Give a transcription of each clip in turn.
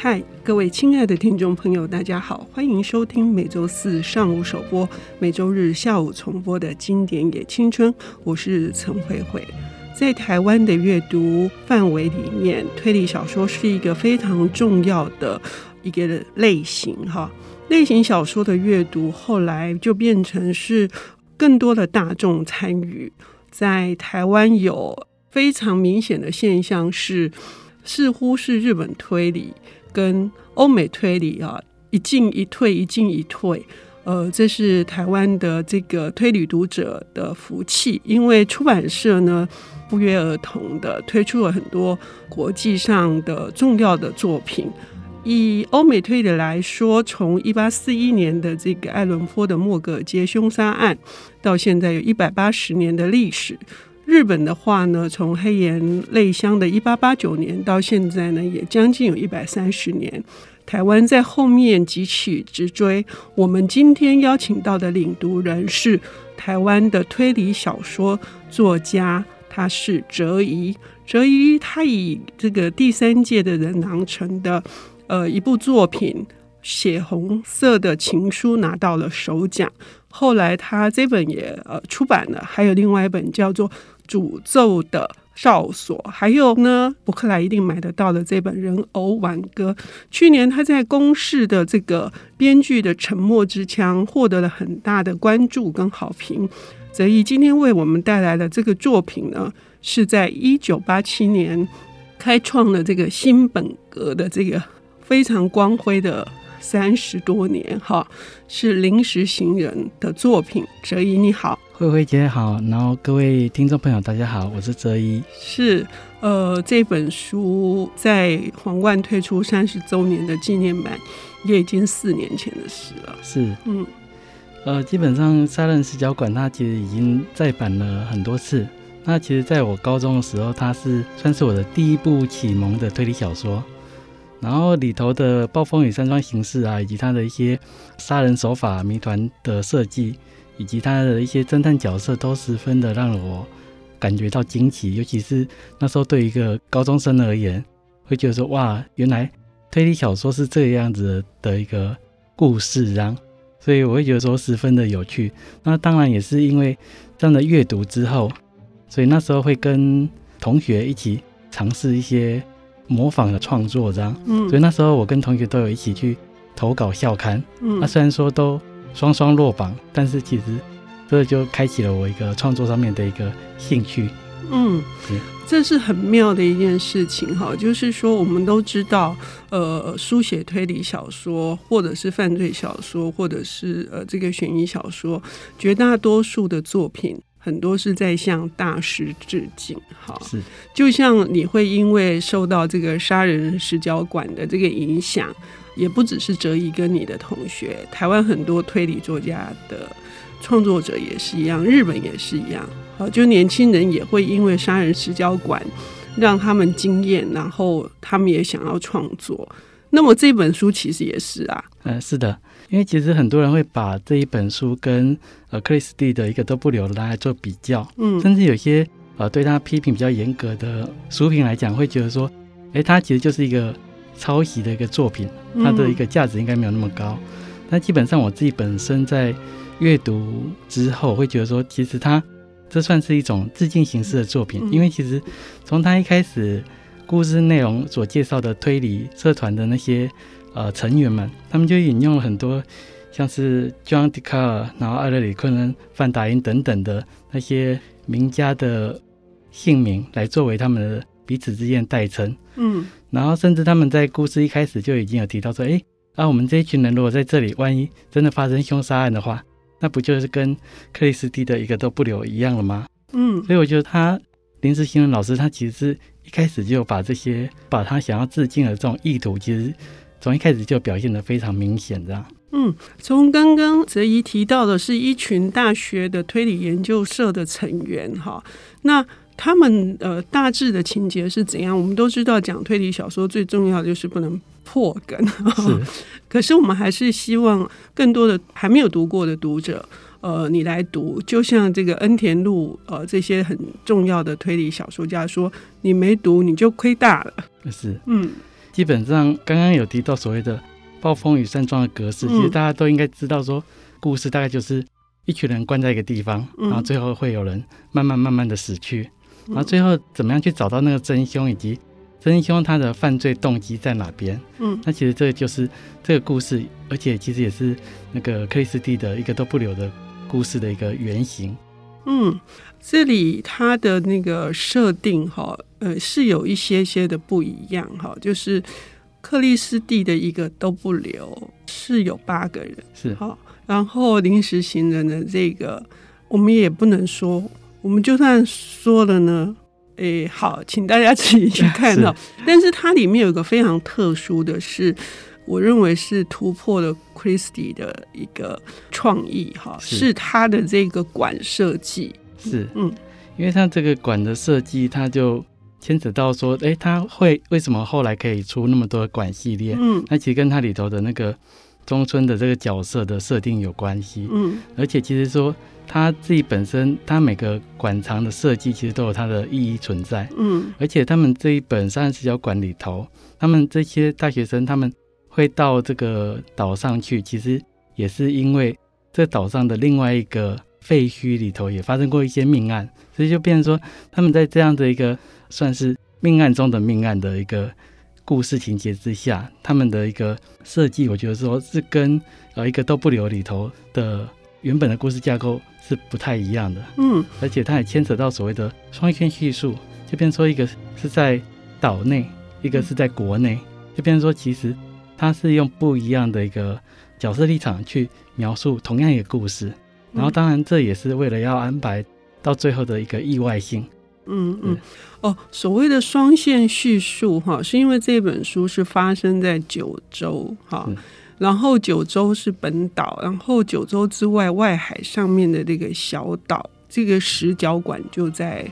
嗨，各位亲爱的听众朋友，大家好，欢迎收听每周四上午首播、每周日下午重播的经典也青春。我是陈慧慧。在台湾的阅读范围里面，推理小说是一个非常重要的一个类型。哈，类型小说的阅读后来就变成是更多的大众参与。在台湾有非常明显的现象是，似乎是日本推理。跟欧美推理啊，一进一退，一进一退，呃，这是台湾的这个推理读者的福气，因为出版社呢不约而同的推出了很多国际上的重要的作品。以欧美推理来说，从一八四一年的这个爱伦坡的莫格尔街凶杀案，到现在有一百八十年的历史。日本的话呢，从黑岩泪香的一八八九年到现在呢，也将近有一百三十年。台湾在后面急起直追。我们今天邀请到的领读人是台湾的推理小说作家，他是哲宜。哲宜他以这个第三届的人狼城的呃一部作品《血红色的情书》拿到了首奖。后来他这本也呃出版了，还有另外一本叫做。诅咒的哨所，还有呢，博客来一定买得到的这本《人偶挽歌》。去年他在公视的这个编剧的《沉默之枪》获得了很大的关注跟好评。哲宜今天为我们带来的这个作品呢，是在一九八七年开创了这个新本格的这个非常光辉的。三十多年，哈，是临时行人的作品。哲一你好，慧慧姐好，然后各位听众朋友大家好，我是哲一。是，呃，这本书在皇冠推出三十周年的纪念版，也已经四年前的事了。是，嗯，呃，基本上《杀人死角馆》它其实已经再版了很多次。那其实在我高中的时候，它是算是我的第一部启蒙的推理小说。然后里头的暴风雨山庄形式啊，以及他的一些杀人手法、谜团的设计，以及他的一些侦探角色，都十分的让我感觉到惊奇。尤其是那时候对一个高中生而言，会觉得说哇，原来推理小说是这样子的一个故事，啊，所以我会觉得说十分的有趣。那当然也是因为这样的阅读之后，所以那时候会跟同学一起尝试一些。模仿的创作这样，嗯，所以那时候我跟同学都有一起去投稿校刊，嗯，那虽然说都双双落榜，但是其实这就开启了我一个创作上面的一个兴趣，嗯，这是很妙的一件事情哈，就是说我们都知道，呃，书写推理小说或者是犯罪小说，或者是呃这个悬疑小说，绝大多数的作品。很多是在向大师致敬，哈，是，就像你会因为受到这个杀人石角馆的这个影响，也不只是哲一跟你的同学，台湾很多推理作家的创作者也是一样，日本也是一样，好，就年轻人也会因为杀人石角馆让他们惊艳，然后他们也想要创作。那么这本书其实也是啊，嗯，是的。因为其实很多人会把这一本书跟呃克里斯蒂的一个都不留拿来做比较，嗯，甚至有些呃对他批评比较严格的书评来讲，会觉得说，哎，他其实就是一个抄袭的一个作品，它的一个价值应该没有那么高。但基本上我自己本身在阅读之后，会觉得说，其实他这算是一种致敬形式的作品，因为其实从他一开始故事内容所介绍的推理社团的那些。呃，成员们他们就引用了很多像是 John D. Carr，然后艾勒里·昆恩、范达因等等的那些名家的姓名来作为他们的彼此之间的代称。嗯，然后甚至他们在故事一开始就已经有提到说，哎，啊，我们这一群人如果在这里，万一真的发生凶杀案的话，那不就是跟克里斯蒂的一个都不留一样了吗？嗯，所以我觉得他临时新闻老师他其实是一开始就把这些把他想要致敬的这种意图，其实。从一开始就表现得非常明显，这样。嗯，从刚刚泽怡提到的是一群大学的推理研究社的成员，哈，那他们呃大致的情节是怎样？我们都知道，讲推理小说最重要的就是不能破梗，是。可是我们还是希望更多的还没有读过的读者，呃，你来读，就像这个恩田路呃这些很重要的推理小说家说，你没读你就亏大了。是，嗯。基本上刚刚有提到所谓的暴风雨山庄的格式，嗯、其实大家都应该知道说，故事大概就是一群人关在一个地方，嗯、然后最后会有人慢慢慢慢的死去，然后最后怎么样去找到那个真凶以及真凶他的犯罪动机在哪边？嗯，那其实这就是这个故事，而且其实也是那个克里斯蒂的一个都不留的故事的一个原型。嗯，这里它的那个设定哈，呃，是有一些些的不一样哈，就是克里斯蒂的一个都不留是有八个人是。哈，然后临时行人的这个我们也不能说，我们就算说了呢，哎，好，请大家自己去看到，是但是它里面有一个非常特殊的是。我认为是突破了 Christie 的一个创意，哈，是他的这个管设计，是，嗯，因为他这个管的设计，他就牵扯到说，哎，他会为什么后来可以出那么多的馆系列？嗯，那其实跟他里头的那个中村的这个角色的设定有关系，嗯，而且其实说他自己本身，他每个馆藏的设计其实都有它的意义存在，嗯，而且他们这一本杀人十角馆里头，他们这些大学生他们。会到这个岛上去，其实也是因为这岛上的另外一个废墟里头也发生过一些命案，所以就变成说他们在这样的一个算是命案中的命案的一个故事情节之下，他们的一个设计，我觉得说是跟呃一个都不留里头的原本的故事架构是不太一样的。嗯，而且它也牵扯到所谓的双线叙述，就变成说一个是在岛内，一个是在国内，就变成说其实。他是用不一样的一个角色立场去描述同样一个故事，然后当然这也是为了要安排到最后的一个意外性。嗯嗯，哦，所谓的双线叙述哈，是因为这本书是发生在九州哈，然后九州是本岛，然后九州之外外海上面的这个小岛，这个石角馆就在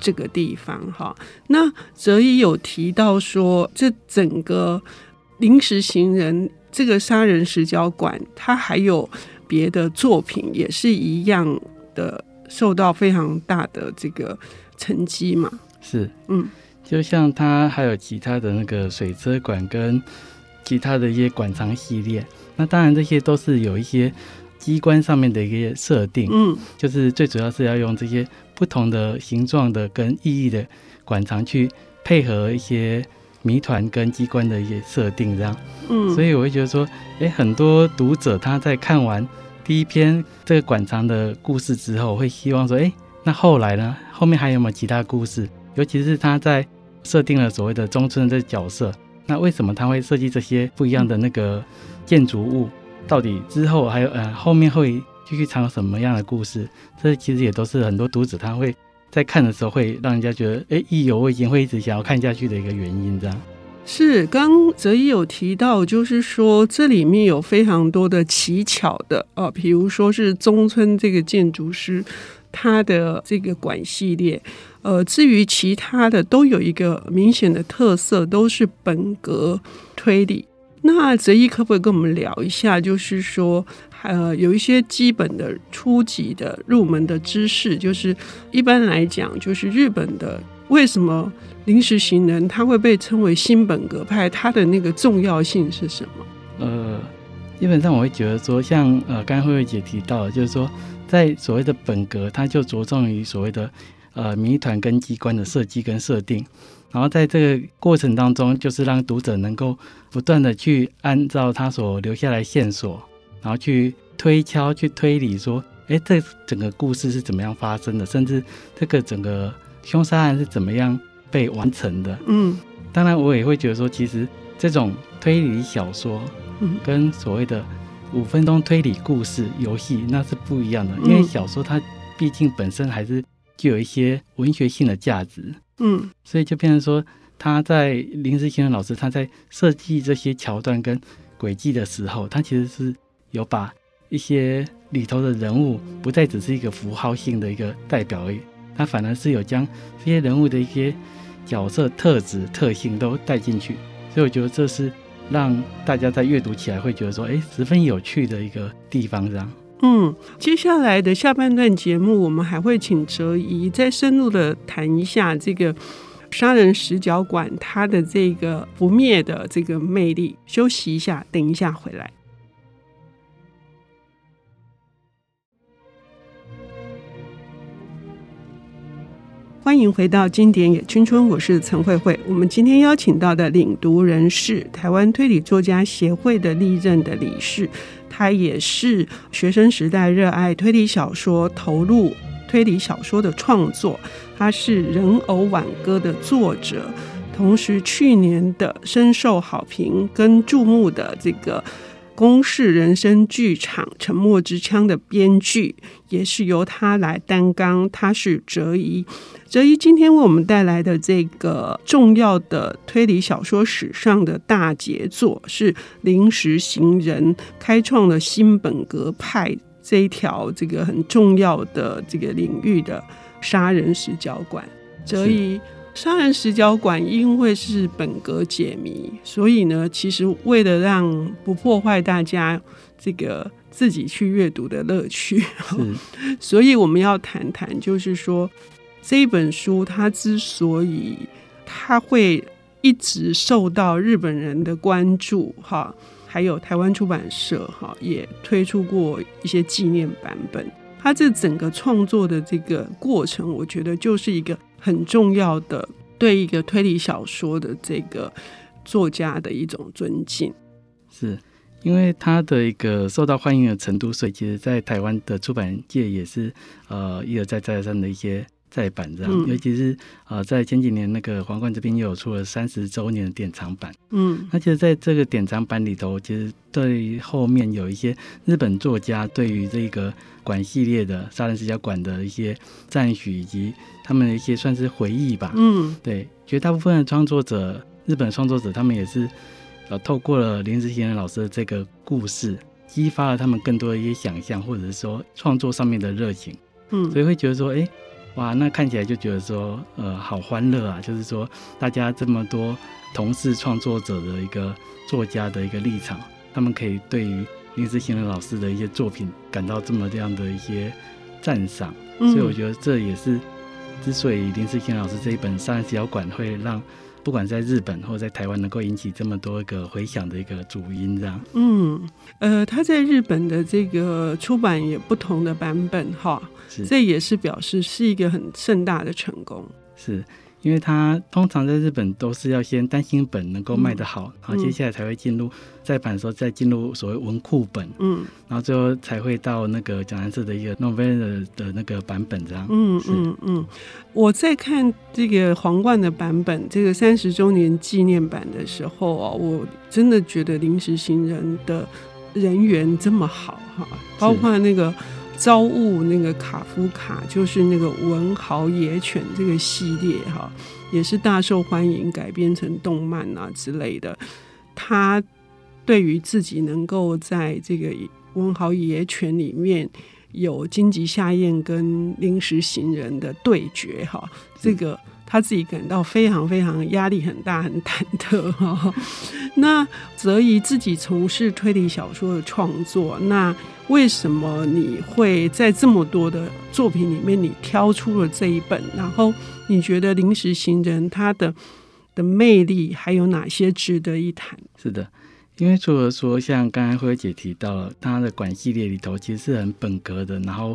这个地方哈。那泽一有提到说，这整个。临时行人这个杀人石胶馆，它还有别的作品，也是一样的，受到非常大的这个成绩嘛。是，嗯，就像它还有其他的那个水车馆跟其他的一些馆藏系列，那当然这些都是有一些机关上面的一些设定，嗯，就是最主要是要用这些不同的形状的跟意义的馆藏去配合一些。谜团跟机关的一些设定，这样，嗯，所以我会觉得说，哎，很多读者他在看完第一篇这个馆藏的故事之后，会希望说，哎，那后来呢？后面还有没有其他故事？尤其是他在设定了所谓的中村的这个角色，那为什么他会设计这些不一样的那个建筑物？到底之后还有呃后面会继续藏什么样的故事？这其实也都是很多读者他会。在看的时候，会让人家觉得，哎，意犹未尽，会一直想要看下去的一个原因，这样。是，刚泽一有提到，就是说这里面有非常多的奇巧的，呃，比如说是中村这个建筑师他的这个馆系列，呃，至于其他的都有一个明显的特色，都是本格推理。那泽一可不可以跟我们聊一下，就是说？呃，有一些基本的、初级的、入门的知识，就是一般来讲，就是日本的为什么临时行人他会被称为新本格派，它的那个重要性是什么？呃，基本上我会觉得说，像呃，刚才慧慧姐提到，就是说，在所谓的本格，它就着重于所谓的呃谜团跟机关的设计跟设定，然后在这个过程当中，就是让读者能够不断的去按照他所留下来线索。然后去推敲、去推理，说，哎，这整个故事是怎么样发生的？甚至这个整个凶杀案是怎么样被完成的？嗯，当然，我也会觉得说，其实这种推理小说，跟所谓的五分钟推理故事游戏那是不一样的。因为小说它毕竟本身还是具有一些文学性的价值。嗯，所以就变成说，他在临时行人老师他在设计这些桥段跟轨迹的时候，他其实是。有把一些里头的人物不再只是一个符号性的一个代表而已，他反而是有将这些人物的一些角色特质特性都带进去，所以我觉得这是让大家在阅读起来会觉得说，哎，十分有趣的一个地方。这样，嗯，接下来的下半段节目，我们还会请哲怡再深入的谈一下这个杀人十角馆它的这个不灭的这个魅力。休息一下，等一下回来。欢迎回到《经典也青春》，我是陈慧慧。我们今天邀请到的领读人是台湾推理作家协会的历任的理事，他也是学生时代热爱推理小说，投入推理小说的创作。他是《人偶挽歌》的作者，同时去年的深受好评跟注目的这个。公式人生剧场《沉默之枪》的编剧也是由他来担纲，他是哲一。哲一今天为我们带来的这个重要的推理小说史上的大杰作，是《临时行人》，开创了新本格派这一条这个很重要的这个领域的杀人十角馆。哲一。杀人十角馆因为是本格解谜，所以呢，其实为了让不破坏大家这个自己去阅读的乐趣，所以我们要谈谈，就是说这本书它之所以它会一直受到日本人的关注，哈，还有台湾出版社哈也推出过一些纪念版本。它这整个创作的这个过程，我觉得就是一个。很重要的对一个推理小说的这个作家的一种尊敬，是因为他的一个受到欢迎的程度，所以其实，在台湾的出版界也是呃一而再再而三的一些再版这样，嗯、尤其是呃在前几年那个皇冠这边又有出了三十周年的典藏版，嗯，那其实在这个典藏版里头，其实对后面有一些日本作家对于这个馆系列的杀人世家馆的一些赞许以及。他们的一些算是回忆吧，嗯，对，绝大部分的创作者，日本创作者，他们也是呃透过了林志贤老师的这个故事，激发了他们更多的一些想象，或者是说创作上面的热情，嗯，所以会觉得说，哎，哇，那看起来就觉得说，呃，好欢乐啊，就是说大家这么多同是创作者的一个作家的一个立场，他们可以对于林志贤老师的一些作品感到这么这样的一些赞赏，所以我觉得这也是。之所以林志贤老师这一本《杀人十小馆》会让不管在日本或者在台湾能够引起这么多个回响的一个主因，这样。嗯，呃，他在日本的这个出版也不同的版本，哈，这也是表示是一个很盛大的成功。是。因为他通常在日本都是要先单行本能够卖得好，嗯、然后接下来才会进入再版的时候再进入所谓文库本，嗯，然后最后才会到那个讲谈社的一个 novella 的那个版本这样。嗯嗯嗯，我在看这个皇冠的版本，这个三十周年纪念版的时候啊，我真的觉得临时行人的人缘这么好哈，包括那个。遭物那个卡夫卡，就是那个文豪野犬这个系列哈，也是大受欢迎，改编成动漫啊之类的。他对于自己能够在这个文豪野犬里面有荆棘夏彦跟临时行人的对决哈，这个。他自己感到非常非常压力很大，很忐忑哈。那泽一自己从事推理小说的创作，那为什么你会在这么多的作品里面，你挑出了这一本？然后你觉得《临时行人》它的的魅力还有哪些值得一谈？是的，因为除了说像刚才慧慧姐提到了，它的馆系列里头其实是很本格的，然后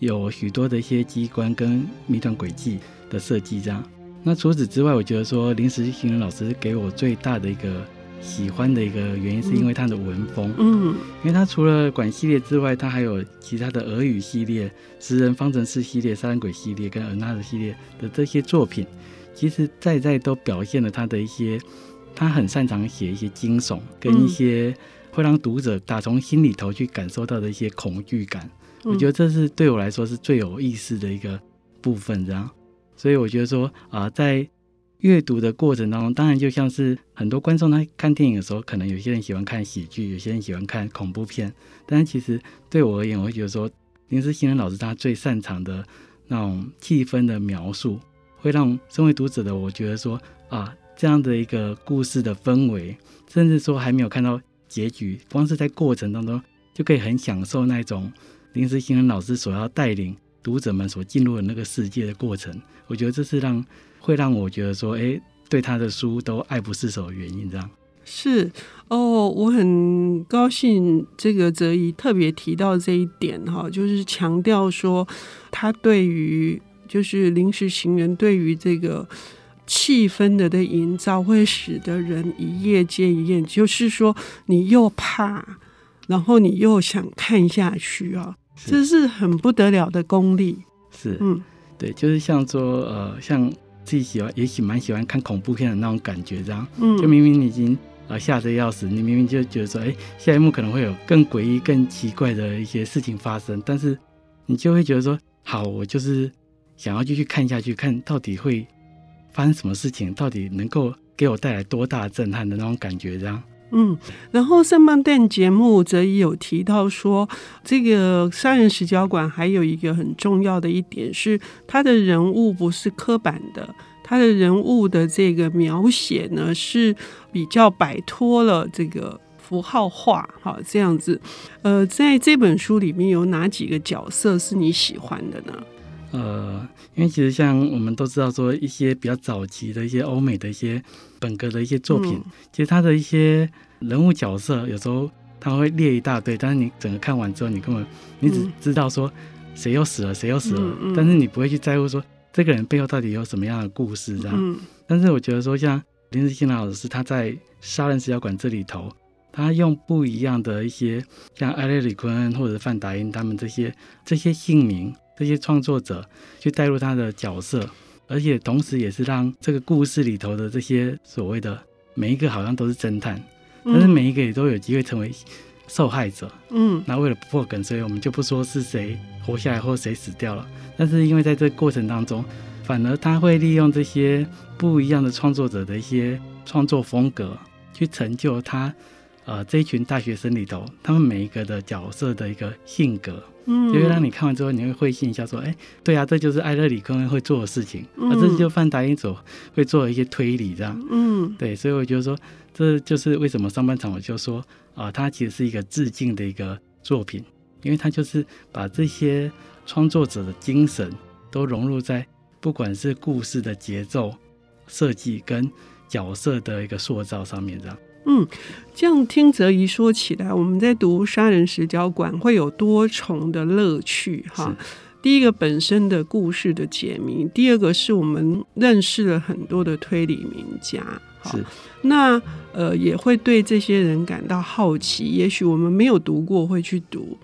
有许多的一些机关跟谜团轨迹。的设计这样，那除此之外，我觉得说临时行人老师给我最大的一个喜欢的一个原因，是因为他的文风，嗯，因为他除了管系列之外，他还有其他的俄语系列、食人方程式系列、杀人鬼系列跟 Another 系列的这些作品，其实在在都表现了他的一些，他很擅长写一些惊悚跟一些会让读者打从心里头去感受到的一些恐惧感，我觉得这是对我来说是最有意思的一个部分，这样。所以我觉得说啊、呃，在阅读的过程当中，当然就像是很多观众他看电影的时候，可能有些人喜欢看喜剧，有些人喜欢看恐怖片。但是其实对我而言，我会觉得说，临时行人老师他最擅长的那种气氛的描述，会让身为读者的我觉得说啊，这样的一个故事的氛围，甚至说还没有看到结局，光是在过程当中就可以很享受那种临时行人老师所要带领读者们所进入的那个世界的过程。我觉得这是让会让我觉得说，哎，对他的书都爱不释手的原因。这样是哦，我很高兴这个哲怡特别提到这一点哈，就是强调说他对于就是临时行人对于这个。气氛的的营造会使得人一页接一页，就是说你又怕，然后你又想看下去啊，这是很不得了的功力。是，嗯，对，就是像说呃，像自己喜欢，也许蛮喜欢看恐怖片的那种感觉，这样，嗯，就明明你已经呃吓得要死，你明明就觉得说，哎，下一幕可能会有更诡异、更奇怪的一些事情发生，但是你就会觉得说，好，我就是想要继续看下去，看到底会。发生什么事情？到底能够给我带来多大震撼的那种感觉？这样，嗯，然后圣邦旦节目则有提到说，这个杀人石角馆还有一个很重要的一点是，他的人物不是刻板的，他的人物的这个描写呢是比较摆脱了这个符号化，哈，这样子。呃，在这本书里面有哪几个角色是你喜欢的呢？呃，因为其实像我们都知道，说一些比较早期的一些欧美的一些本格的一些作品，嗯、其实他的一些人物角色有时候他会列一大堆，但是你整个看完之后，你根本你只知道说谁又死了，谁又死了，嗯、但是你不会去在乎说这个人背后到底有什么样的故事这样。嗯、但是我觉得说，像临时行人老师他在《杀人石角馆》这里头，他用不一样的一些像艾勒里昆恩或者范达因他们这些这些姓名。这些创作者去带入他的角色，而且同时也是让这个故事里头的这些所谓的每一个好像都是侦探，但是每一个也都有机会成为受害者。嗯，那为了不破梗，所以我们就不说是谁活下来或谁死掉了。但是因为在这个过程当中，反而他会利用这些不一样的创作者的一些创作风格，去成就他呃这一群大学生里头他们每一个的角色的一个性格。嗯，就会让你看完之后，你会会心一笑，说：“哎，对啊，这就是艾勒里昆会做的事情，嗯、啊，这就范达因所会做的一些推理，这样。”嗯，对，所以我觉得说，这就是为什么上半场我就说啊、呃，它其实是一个致敬的一个作品，因为它就是把这些创作者的精神都融入在不管是故事的节奏设计跟角色的一个塑造上面，这样。嗯，这样听泽怡说起来，我们在读《杀人石角馆》会有多重的乐趣哈。第一个本身的故事的解谜，第二个是我们认识了很多的推理名家。是，那呃也会对这些人感到好奇。也许我们没有读过，会去读。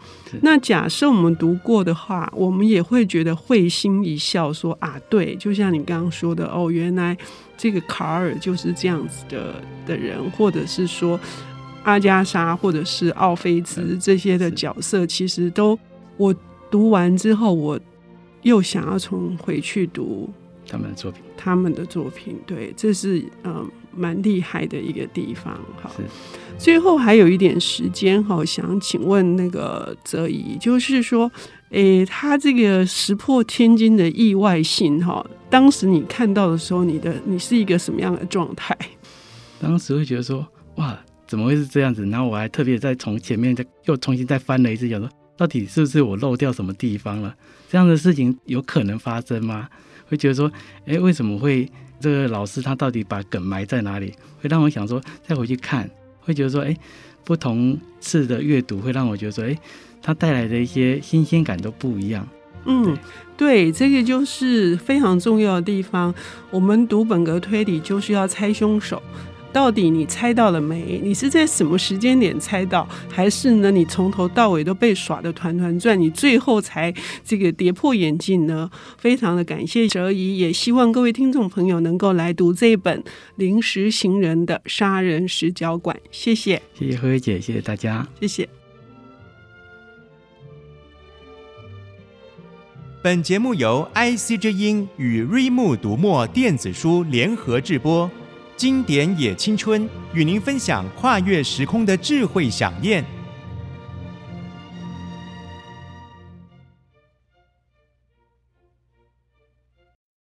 那假设我们读过的话，我们也会觉得会心一笑说，说啊，对，就像你刚刚说的，哦，原来。这个卡尔就是这样子的的人，或者是说阿加莎，或者是奥菲兹这些的角色，其实都我读完之后，我又想要重回去读他们的作品。他们的作品，对，这是嗯蛮厉害的一个地方。哈，是最后还有一点时间，哈，想请问那个泽怡，就是说。诶，他这个石破天惊的意外性哈，当时你看到的时候，你的你是一个什么样的状态？当时会觉得说，哇，怎么会是这样子？然后我还特别再从前面再又重新再翻了一次，想说到底是不是我漏掉什么地方了？这样的事情有可能发生吗？会觉得说，诶，为什么会这个老师他到底把梗埋在哪里？会让我想说再回去看，会觉得说，诶，不同次的阅读会让我觉得说，诶。它带来的一些新鲜感都不一样。嗯，对，这个就是非常重要的地方。我们读本格推理就是要猜凶手，到底你猜到了没？你是在什么时间点猜到，还是呢？你从头到尾都被耍的团团转，你最后才这个跌破眼镜呢？非常的感谢哲怡，也希望各位听众朋友能够来读这本临时行人的杀人石角馆。谢谢，谢谢慧慧姐，谢谢大家，谢谢。本节目由 IC 之音与瑞木读墨电子书联合制播，经典也青春与您分享跨越时空的智慧想念。